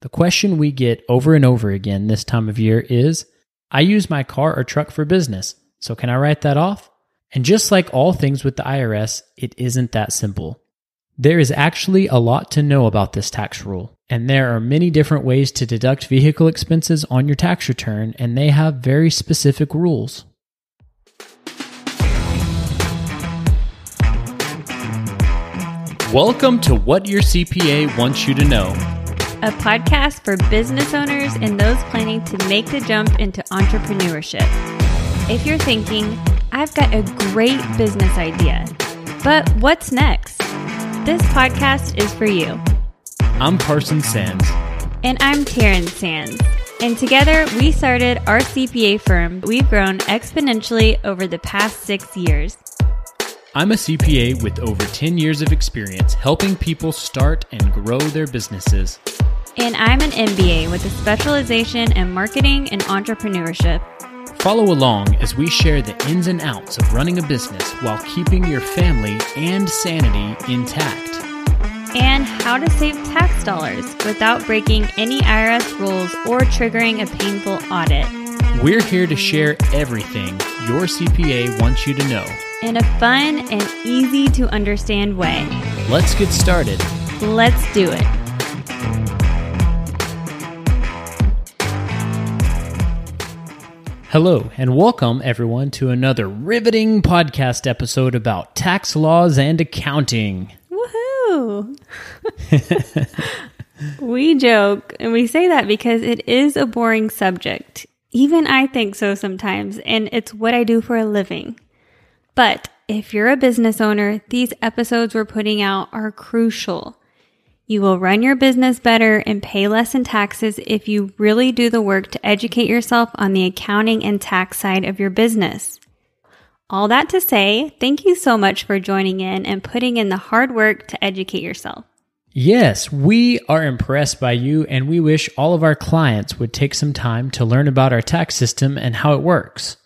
The question we get over and over again this time of year is I use my car or truck for business, so can I write that off? And just like all things with the IRS, it isn't that simple. There is actually a lot to know about this tax rule, and there are many different ways to deduct vehicle expenses on your tax return, and they have very specific rules. Welcome to What Your CPA Wants You to Know, a podcast for business owners and those planning to make the jump into entrepreneurship. If you're thinking, I've got a great business idea, but what's next? This podcast is for you. I'm Carson Sands. And I'm Taryn Sands. And together we started our CPA firm. We've grown exponentially over the past six years. I'm a CPA with over 10 years of experience helping people start and grow their businesses. And I'm an MBA with a specialization in marketing and entrepreneurship. Follow along as we share the ins and outs of running a business while keeping your family and sanity intact. And how to save tax dollars without breaking any IRS rules or triggering a painful audit. We're here to share everything your CPA wants you to know in a fun and easy to understand way. Let's get started. Let's do it. Hello, and welcome everyone to another riveting podcast episode about tax laws and accounting. Woohoo! we joke and we say that because it is a boring subject. Even I think so sometimes, and it's what I do for a living. But if you're a business owner, these episodes we're putting out are crucial. You will run your business better and pay less in taxes if you really do the work to educate yourself on the accounting and tax side of your business. All that to say, thank you so much for joining in and putting in the hard work to educate yourself. Yes, we are impressed by you and we wish all of our clients would take some time to learn about our tax system and how it works.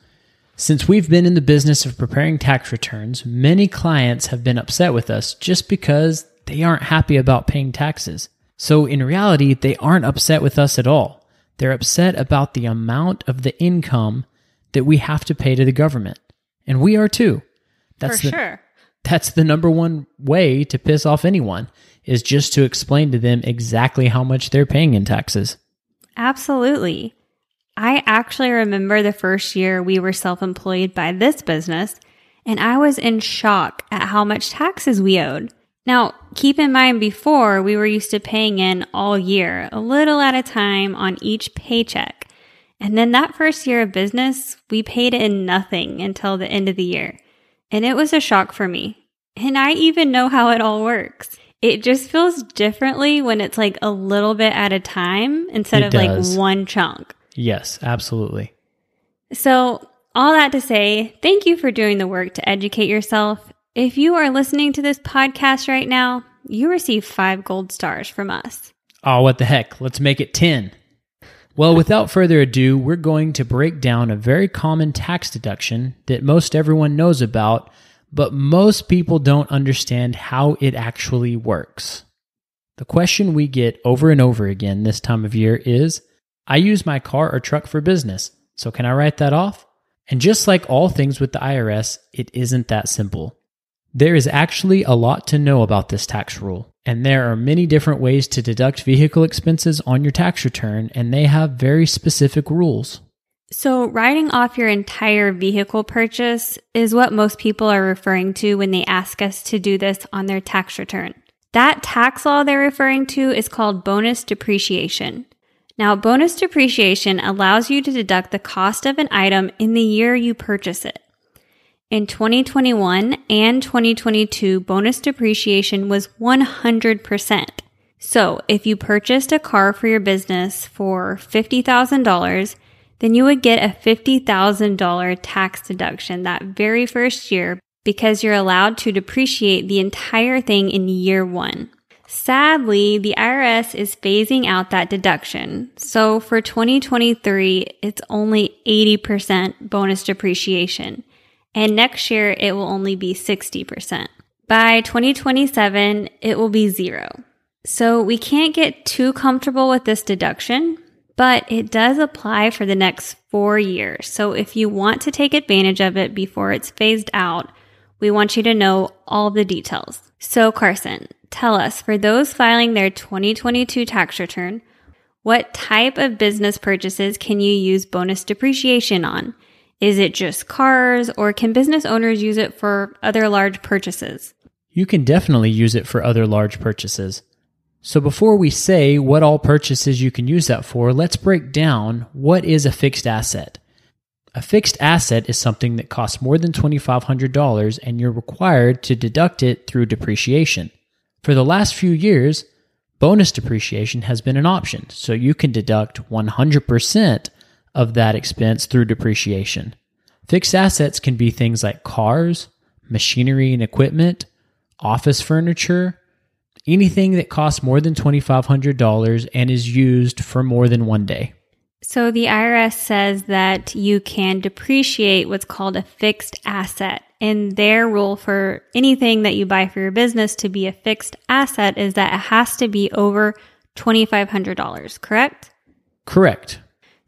Since we've been in the business of preparing tax returns, many clients have been upset with us just because they aren't happy about paying taxes. So in reality, they aren't upset with us at all. They're upset about the amount of the income that we have to pay to the government. And we are too. That's For the, sure. That's the number one way to piss off anyone is just to explain to them exactly how much they're paying in taxes. Absolutely. I actually remember the first year we were self employed by this business, and I was in shock at how much taxes we owed. Now, keep in mind before we were used to paying in all year, a little at a time on each paycheck. And then that first year of business, we paid in nothing until the end of the year. And it was a shock for me. And I even know how it all works. It just feels differently when it's like a little bit at a time instead it of does. like one chunk. Yes, absolutely. So, all that to say, thank you for doing the work to educate yourself. If you are listening to this podcast right now, you receive five gold stars from us. Oh, what the heck? Let's make it 10. Well, without further ado, we're going to break down a very common tax deduction that most everyone knows about, but most people don't understand how it actually works. The question we get over and over again this time of year is I use my car or truck for business, so can I write that off? And just like all things with the IRS, it isn't that simple. There is actually a lot to know about this tax rule, and there are many different ways to deduct vehicle expenses on your tax return, and they have very specific rules. So, writing off your entire vehicle purchase is what most people are referring to when they ask us to do this on their tax return. That tax law they're referring to is called bonus depreciation. Now, bonus depreciation allows you to deduct the cost of an item in the year you purchase it. In 2021 and 2022, bonus depreciation was 100%. So, if you purchased a car for your business for $50,000, then you would get a $50,000 tax deduction that very first year because you're allowed to depreciate the entire thing in year one. Sadly, the IRS is phasing out that deduction. So for 2023, it's only 80% bonus depreciation. And next year, it will only be 60%. By 2027, it will be zero. So we can't get too comfortable with this deduction, but it does apply for the next four years. So if you want to take advantage of it before it's phased out, we want you to know all the details. So Carson, tell us for those filing their 2022 tax return, what type of business purchases can you use bonus depreciation on? Is it just cars or can business owners use it for other large purchases? You can definitely use it for other large purchases. So before we say what all purchases you can use that for, let's break down what is a fixed asset. A fixed asset is something that costs more than $2,500 and you're required to deduct it through depreciation. For the last few years, bonus depreciation has been an option, so you can deduct 100% of that expense through depreciation. Fixed assets can be things like cars, machinery and equipment, office furniture, anything that costs more than $2,500 and is used for more than one day. So the IRS says that you can depreciate what's called a fixed asset. And their rule for anything that you buy for your business to be a fixed asset is that it has to be over $2,500, correct? Correct.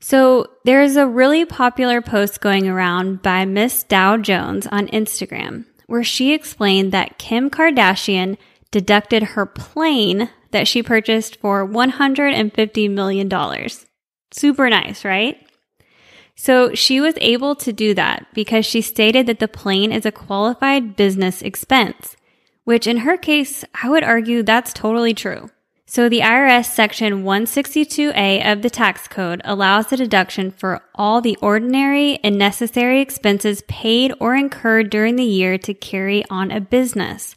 So there's a really popular post going around by Miss Dow Jones on Instagram where she explained that Kim Kardashian deducted her plane that she purchased for $150 million. Super nice, right? So she was able to do that because she stated that the plane is a qualified business expense, which in her case, I would argue that's totally true. So the IRS section 162A of the tax code allows the deduction for all the ordinary and necessary expenses paid or incurred during the year to carry on a business.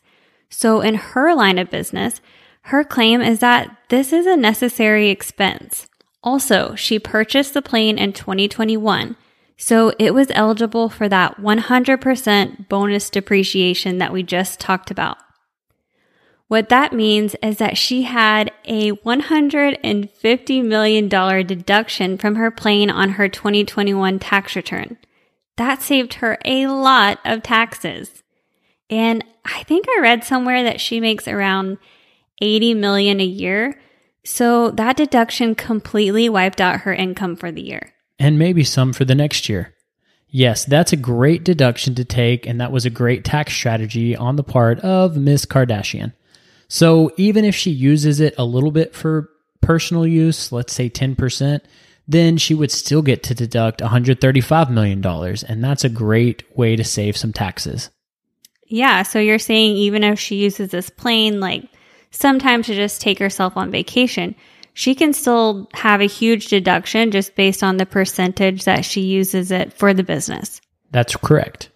So in her line of business, her claim is that this is a necessary expense. Also, she purchased the plane in 2021, so it was eligible for that 100% bonus depreciation that we just talked about. What that means is that she had a $150 million deduction from her plane on her 2021 tax return. That saved her a lot of taxes. And I think I read somewhere that she makes around 80 million a year. So that deduction completely wiped out her income for the year. And maybe some for the next year. Yes, that's a great deduction to take, and that was a great tax strategy on the part of Miss Kardashian. So even if she uses it a little bit for personal use, let's say 10%, then she would still get to deduct $135 million. And that's a great way to save some taxes. Yeah. So you're saying even if she uses this plane, like sometimes to just take herself on vacation, she can still have a huge deduction just based on the percentage that she uses it for the business. That's correct.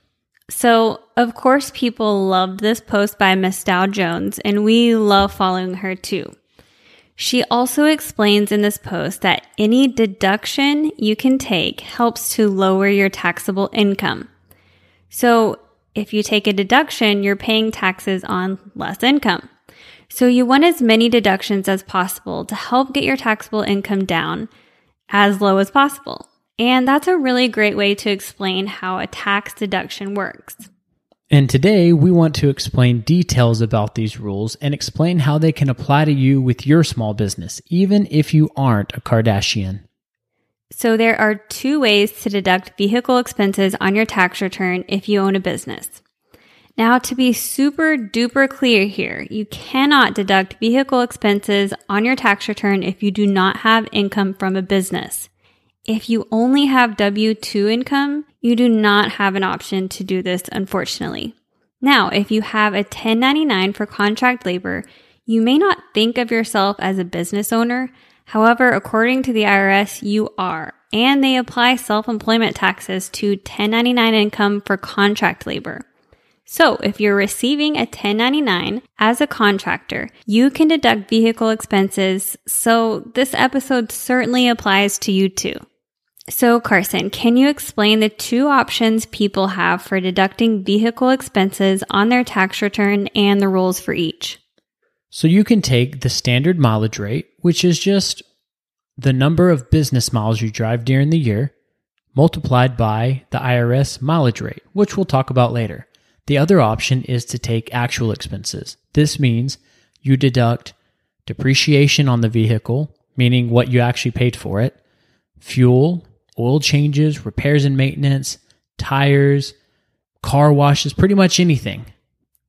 So, of course, people loved this post by Miss Dow Jones, and we love following her too. She also explains in this post that any deduction you can take helps to lower your taxable income. So, if you take a deduction, you're paying taxes on less income. So, you want as many deductions as possible to help get your taxable income down as low as possible. And that's a really great way to explain how a tax deduction works. And today we want to explain details about these rules and explain how they can apply to you with your small business, even if you aren't a Kardashian. So, there are two ways to deduct vehicle expenses on your tax return if you own a business. Now, to be super duper clear here, you cannot deduct vehicle expenses on your tax return if you do not have income from a business. If you only have W 2 income, you do not have an option to do this, unfortunately. Now, if you have a 1099 for contract labor, you may not think of yourself as a business owner. However, according to the IRS, you are, and they apply self employment taxes to 1099 income for contract labor. So, if you're receiving a 1099 as a contractor, you can deduct vehicle expenses. So, this episode certainly applies to you too. So, Carson, can you explain the two options people have for deducting vehicle expenses on their tax return and the rules for each? So, you can take the standard mileage rate, which is just the number of business miles you drive during the year, multiplied by the IRS mileage rate, which we'll talk about later. The other option is to take actual expenses. This means you deduct depreciation on the vehicle, meaning what you actually paid for it, fuel, oil changes, repairs and maintenance, tires, car washes, pretty much anything.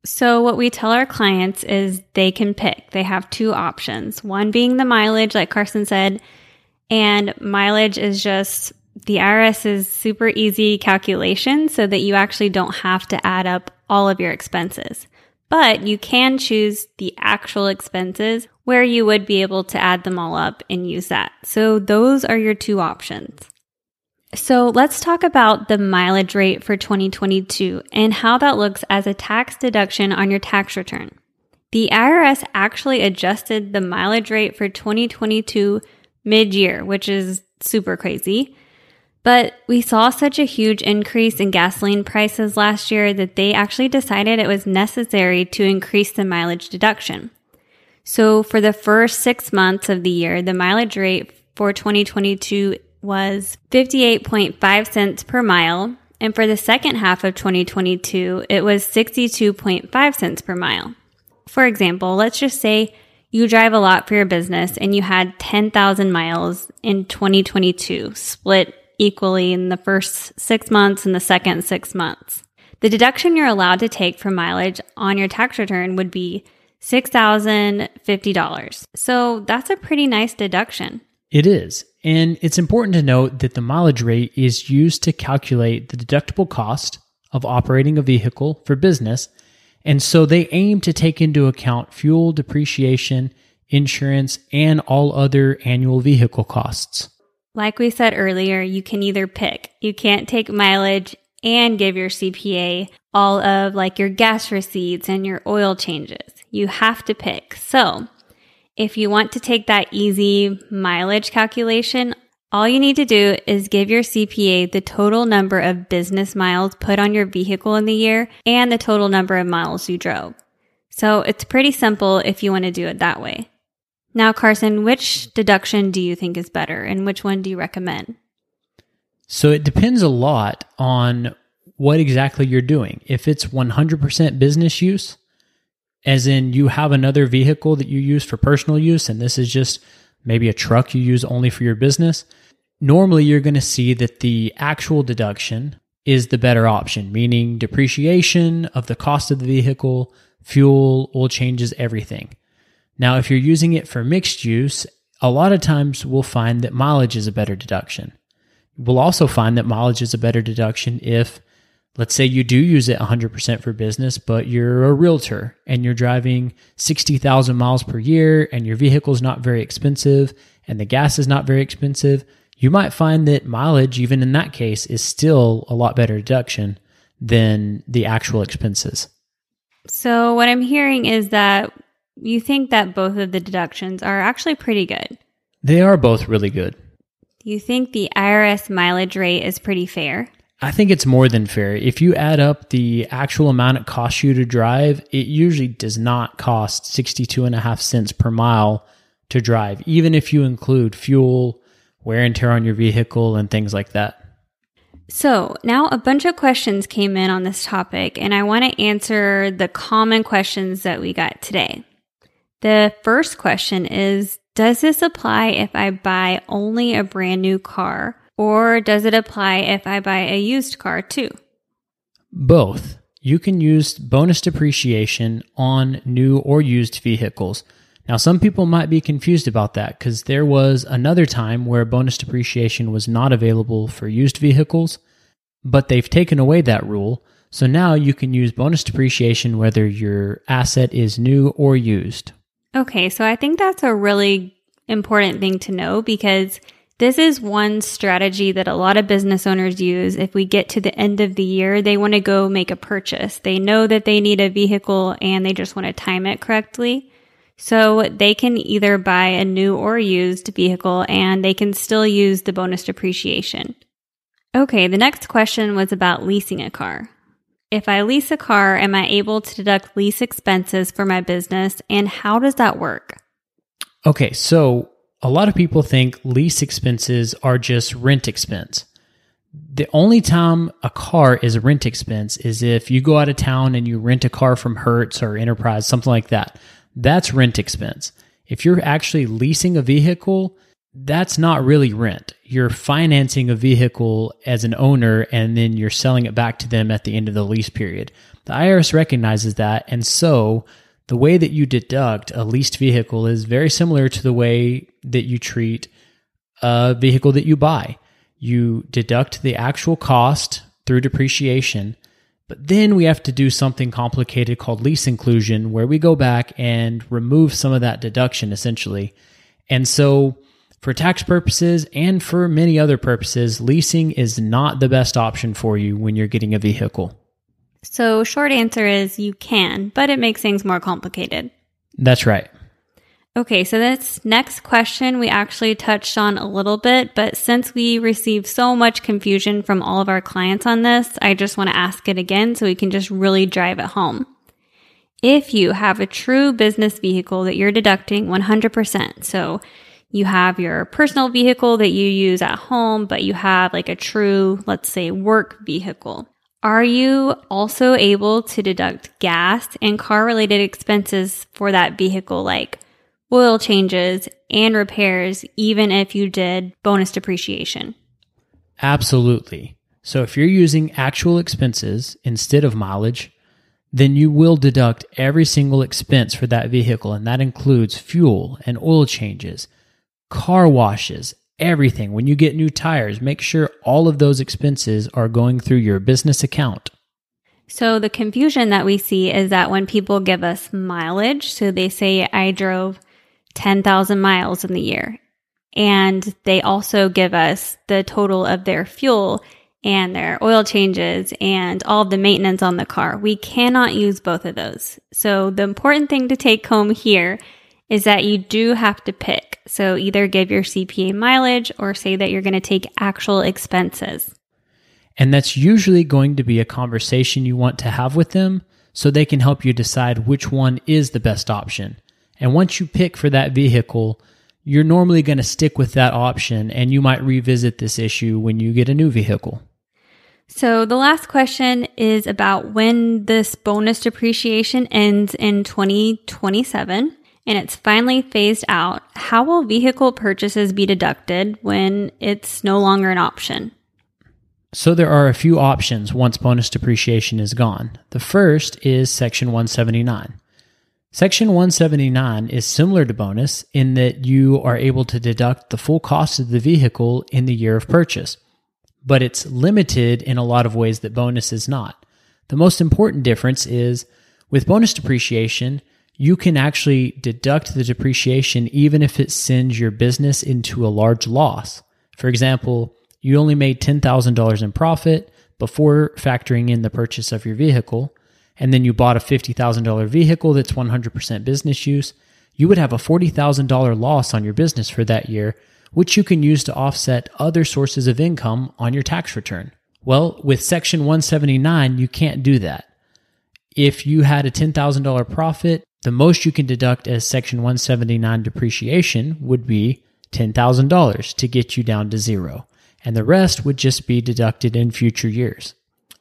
So, what we tell our clients is they can pick. They have two options one being the mileage, like Carson said, and mileage is just the IRS is super easy calculation so that you actually don't have to add up all of your expenses. But you can choose the actual expenses where you would be able to add them all up and use that. So, those are your two options. So let's talk about the mileage rate for 2022 and how that looks as a tax deduction on your tax return. The IRS actually adjusted the mileage rate for 2022 mid year, which is super crazy. But we saw such a huge increase in gasoline prices last year that they actually decided it was necessary to increase the mileage deduction. So for the first six months of the year, the mileage rate for 2022 was 58.5 cents per mile. And for the second half of 2022, it was 62.5 cents per mile. For example, let's just say you drive a lot for your business and you had 10,000 miles in 2022, split equally in the first six months and the second six months. The deduction you're allowed to take for mileage on your tax return would be $6,050. So that's a pretty nice deduction. It is. And it's important to note that the mileage rate is used to calculate the deductible cost of operating a vehicle for business. And so they aim to take into account fuel, depreciation, insurance, and all other annual vehicle costs. Like we said earlier, you can either pick. You can't take mileage and give your CPA all of like your gas receipts and your oil changes. You have to pick. So if you want to take that easy mileage calculation, all you need to do is give your CPA the total number of business miles put on your vehicle in the year and the total number of miles you drove. So it's pretty simple if you want to do it that way. Now, Carson, which deduction do you think is better and which one do you recommend? So it depends a lot on what exactly you're doing. If it's 100% business use, as in you have another vehicle that you use for personal use, and this is just maybe a truck you use only for your business, normally you're going to see that the actual deduction is the better option, meaning depreciation of the cost of the vehicle, fuel, oil changes, everything. Now, if you're using it for mixed use, a lot of times we'll find that mileage is a better deduction. We'll also find that mileage is a better deduction if Let's say you do use it 100% for business, but you're a realtor and you're driving 60,000 miles per year and your vehicle is not very expensive and the gas is not very expensive. You might find that mileage, even in that case, is still a lot better deduction than the actual expenses. So, what I'm hearing is that you think that both of the deductions are actually pretty good. They are both really good. You think the IRS mileage rate is pretty fair? I think it's more than fair. If you add up the actual amount it costs you to drive, it usually does not cost 62 and a half cents per mile to drive, even if you include fuel, wear and tear on your vehicle, and things like that. So, now a bunch of questions came in on this topic, and I want to answer the common questions that we got today. The first question is Does this apply if I buy only a brand new car? Or does it apply if I buy a used car too? Both. You can use bonus depreciation on new or used vehicles. Now, some people might be confused about that because there was another time where bonus depreciation was not available for used vehicles, but they've taken away that rule. So now you can use bonus depreciation whether your asset is new or used. Okay, so I think that's a really important thing to know because this is one strategy that a lot of business owners use. If we get to the end of the year, they want to go make a purchase. They know that they need a vehicle and they just want to time it correctly. So they can either buy a new or used vehicle and they can still use the bonus depreciation. Okay, the next question was about leasing a car. If I lease a car, am I able to deduct lease expenses for my business and how does that work? Okay, so a lot of people think lease expenses are just rent expense. The only time a car is a rent expense is if you go out of town and you rent a car from Hertz or Enterprise, something like that. That's rent expense. If you're actually leasing a vehicle, that's not really rent. You're financing a vehicle as an owner and then you're selling it back to them at the end of the lease period. The IRS recognizes that. And so the way that you deduct a leased vehicle is very similar to the way that you treat a vehicle that you buy. You deduct the actual cost through depreciation, but then we have to do something complicated called lease inclusion where we go back and remove some of that deduction essentially. And so for tax purposes and for many other purposes, leasing is not the best option for you when you're getting a vehicle. So, short answer is you can, but it makes things more complicated. That's right. Okay, so this next question we actually touched on a little bit, but since we receive so much confusion from all of our clients on this, I just want to ask it again so we can just really drive it home. If you have a true business vehicle that you're deducting 100%, so you have your personal vehicle that you use at home, but you have like a true, let's say, work vehicle. Are you also able to deduct gas and car related expenses for that vehicle, like oil changes and repairs, even if you did bonus depreciation? Absolutely. So if you're using actual expenses instead of mileage, then you will deduct every single expense for that vehicle, and that includes fuel and oil changes, car washes, everything. When you get new tires, make sure all of those expenses are going through your business account. So, the confusion that we see is that when people give us mileage, so they say, I drove 10,000 miles in the year, and they also give us the total of their fuel and their oil changes and all the maintenance on the car. We cannot use both of those. So, the important thing to take home here is that you do have to pick. So either give your CPA mileage or say that you're going to take actual expenses. And that's usually going to be a conversation you want to have with them so they can help you decide which one is the best option. And once you pick for that vehicle, you're normally going to stick with that option and you might revisit this issue when you get a new vehicle. So the last question is about when this bonus depreciation ends in 2027 and it's finally phased out, how will vehicle purchases be deducted when it's no longer an option? So there are a few options once bonus depreciation is gone. The first is Section 179. Section 179 is similar to bonus in that you are able to deduct the full cost of the vehicle in the year of purchase, but it's limited in a lot of ways that bonus is not. The most important difference is with bonus depreciation, you can actually deduct the depreciation even if it sends your business into a large loss. For example, you only made $10,000 in profit before factoring in the purchase of your vehicle, and then you bought a $50,000 vehicle that's 100% business use, you would have a $40,000 loss on your business for that year, which you can use to offset other sources of income on your tax return. Well, with Section 179, you can't do that. If you had a $10,000 profit the most you can deduct as Section 179 depreciation would be $10,000 to get you down to zero, and the rest would just be deducted in future years.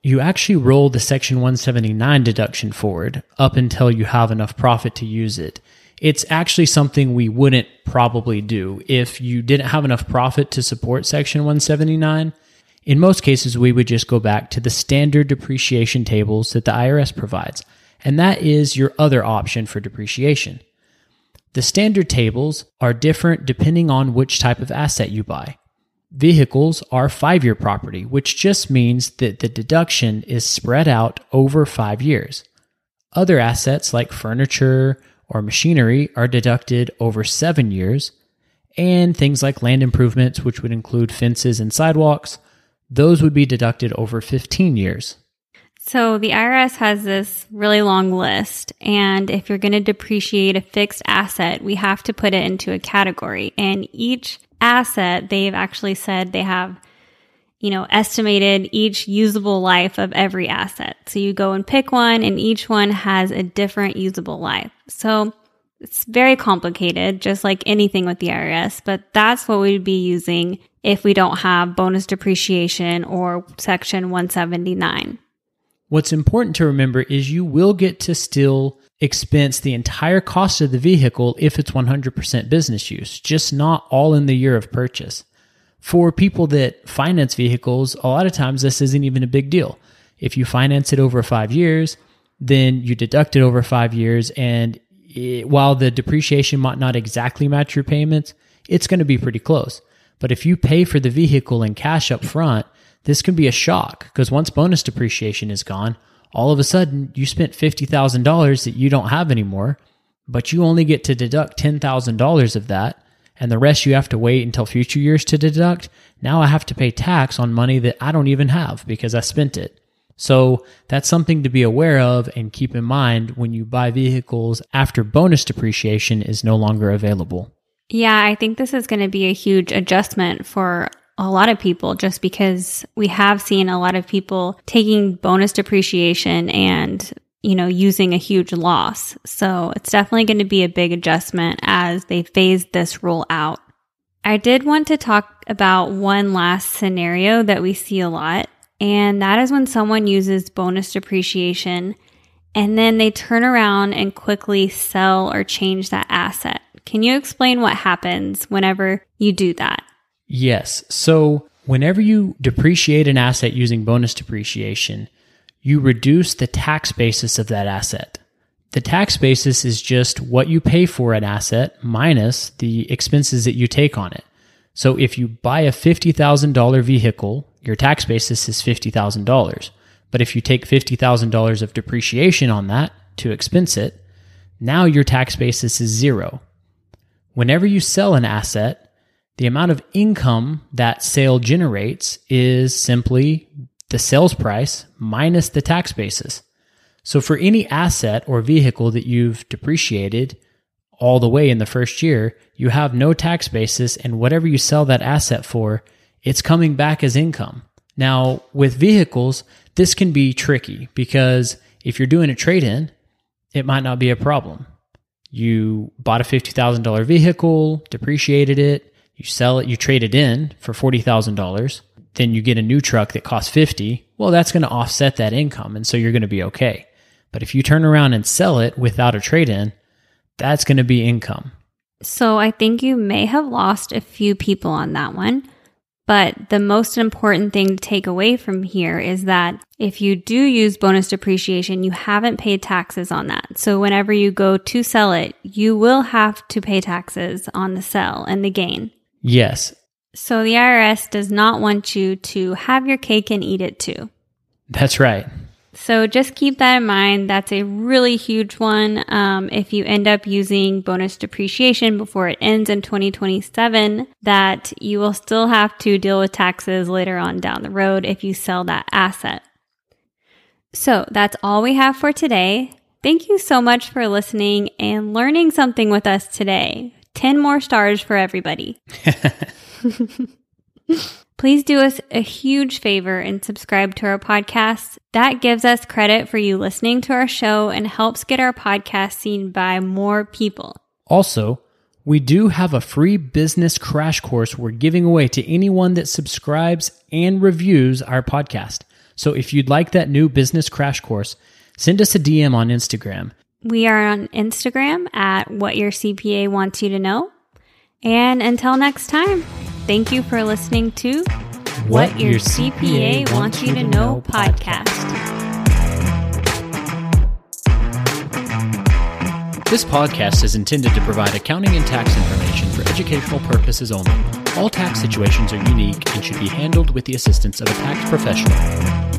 You actually roll the Section 179 deduction forward up until you have enough profit to use it. It's actually something we wouldn't probably do if you didn't have enough profit to support Section 179. In most cases, we would just go back to the standard depreciation tables that the IRS provides and that is your other option for depreciation. The standard tables are different depending on which type of asset you buy. Vehicles are five year property, which just means that the deduction is spread out over five years. Other assets like furniture or machinery are deducted over seven years, and things like land improvements, which would include fences and sidewalks, those would be deducted over 15 years. So the IRS has this really long list. And if you're going to depreciate a fixed asset, we have to put it into a category. And each asset, they've actually said they have, you know, estimated each usable life of every asset. So you go and pick one and each one has a different usable life. So it's very complicated, just like anything with the IRS, but that's what we'd be using if we don't have bonus depreciation or section 179. What's important to remember is you will get to still expense the entire cost of the vehicle if it's 100% business use, just not all in the year of purchase. For people that finance vehicles, a lot of times this isn't even a big deal. If you finance it over five years, then you deduct it over five years. And it, while the depreciation might not exactly match your payments, it's going to be pretty close. But if you pay for the vehicle in cash up front, this can be a shock because once bonus depreciation is gone, all of a sudden you spent $50,000 that you don't have anymore, but you only get to deduct $10,000 of that. And the rest you have to wait until future years to deduct. Now I have to pay tax on money that I don't even have because I spent it. So that's something to be aware of and keep in mind when you buy vehicles after bonus depreciation is no longer available. Yeah, I think this is going to be a huge adjustment for a lot of people just because we have seen a lot of people taking bonus depreciation and you know, using a huge loss. So it's definitely going to be a big adjustment as they phase this rule out. I did want to talk about one last scenario that we see a lot, and that is when someone uses bonus depreciation and then they turn around and quickly sell or change that asset. Can you explain what happens whenever you do that? Yes. So, whenever you depreciate an asset using bonus depreciation, you reduce the tax basis of that asset. The tax basis is just what you pay for an asset minus the expenses that you take on it. So, if you buy a $50,000 vehicle, your tax basis is $50,000. But if you take $50,000 of depreciation on that to expense it, now your tax basis is zero. Whenever you sell an asset, the amount of income that sale generates is simply the sales price minus the tax basis. So for any asset or vehicle that you've depreciated all the way in the first year, you have no tax basis and whatever you sell that asset for, it's coming back as income. Now, with vehicles, this can be tricky because if you're doing a trade in, it might not be a problem. You bought a $50,000 vehicle, depreciated it, you sell it, you trade it in for $40,000, then you get a new truck that costs 50, well that's going to offset that income and so you're going to be okay. But if you turn around and sell it without a trade in, that's going to be income. So I think you may have lost a few people on that one. But the most important thing to take away from here is that if you do use bonus depreciation, you haven't paid taxes on that. So whenever you go to sell it, you will have to pay taxes on the sell and the gain. Yes. So the IRS does not want you to have your cake and eat it too. That's right. So just keep that in mind. That's a really huge one. Um, if you end up using bonus depreciation before it ends in 2027, that you will still have to deal with taxes later on down the road if you sell that asset. So that's all we have for today. Thank you so much for listening and learning something with us today. 10 more stars for everybody. Please do us a huge favor and subscribe to our podcast. That gives us credit for you listening to our show and helps get our podcast seen by more people. Also, we do have a free business crash course we're giving away to anyone that subscribes and reviews our podcast. So if you'd like that new business crash course, send us a DM on Instagram we are on Instagram at What Your CPA Wants You to Know. And until next time, thank you for listening to What, what Your, CPA, CPA Wants You to Know podcast. This podcast is intended to provide accounting and tax information for educational purposes only. All tax situations are unique and should be handled with the assistance of a tax professional.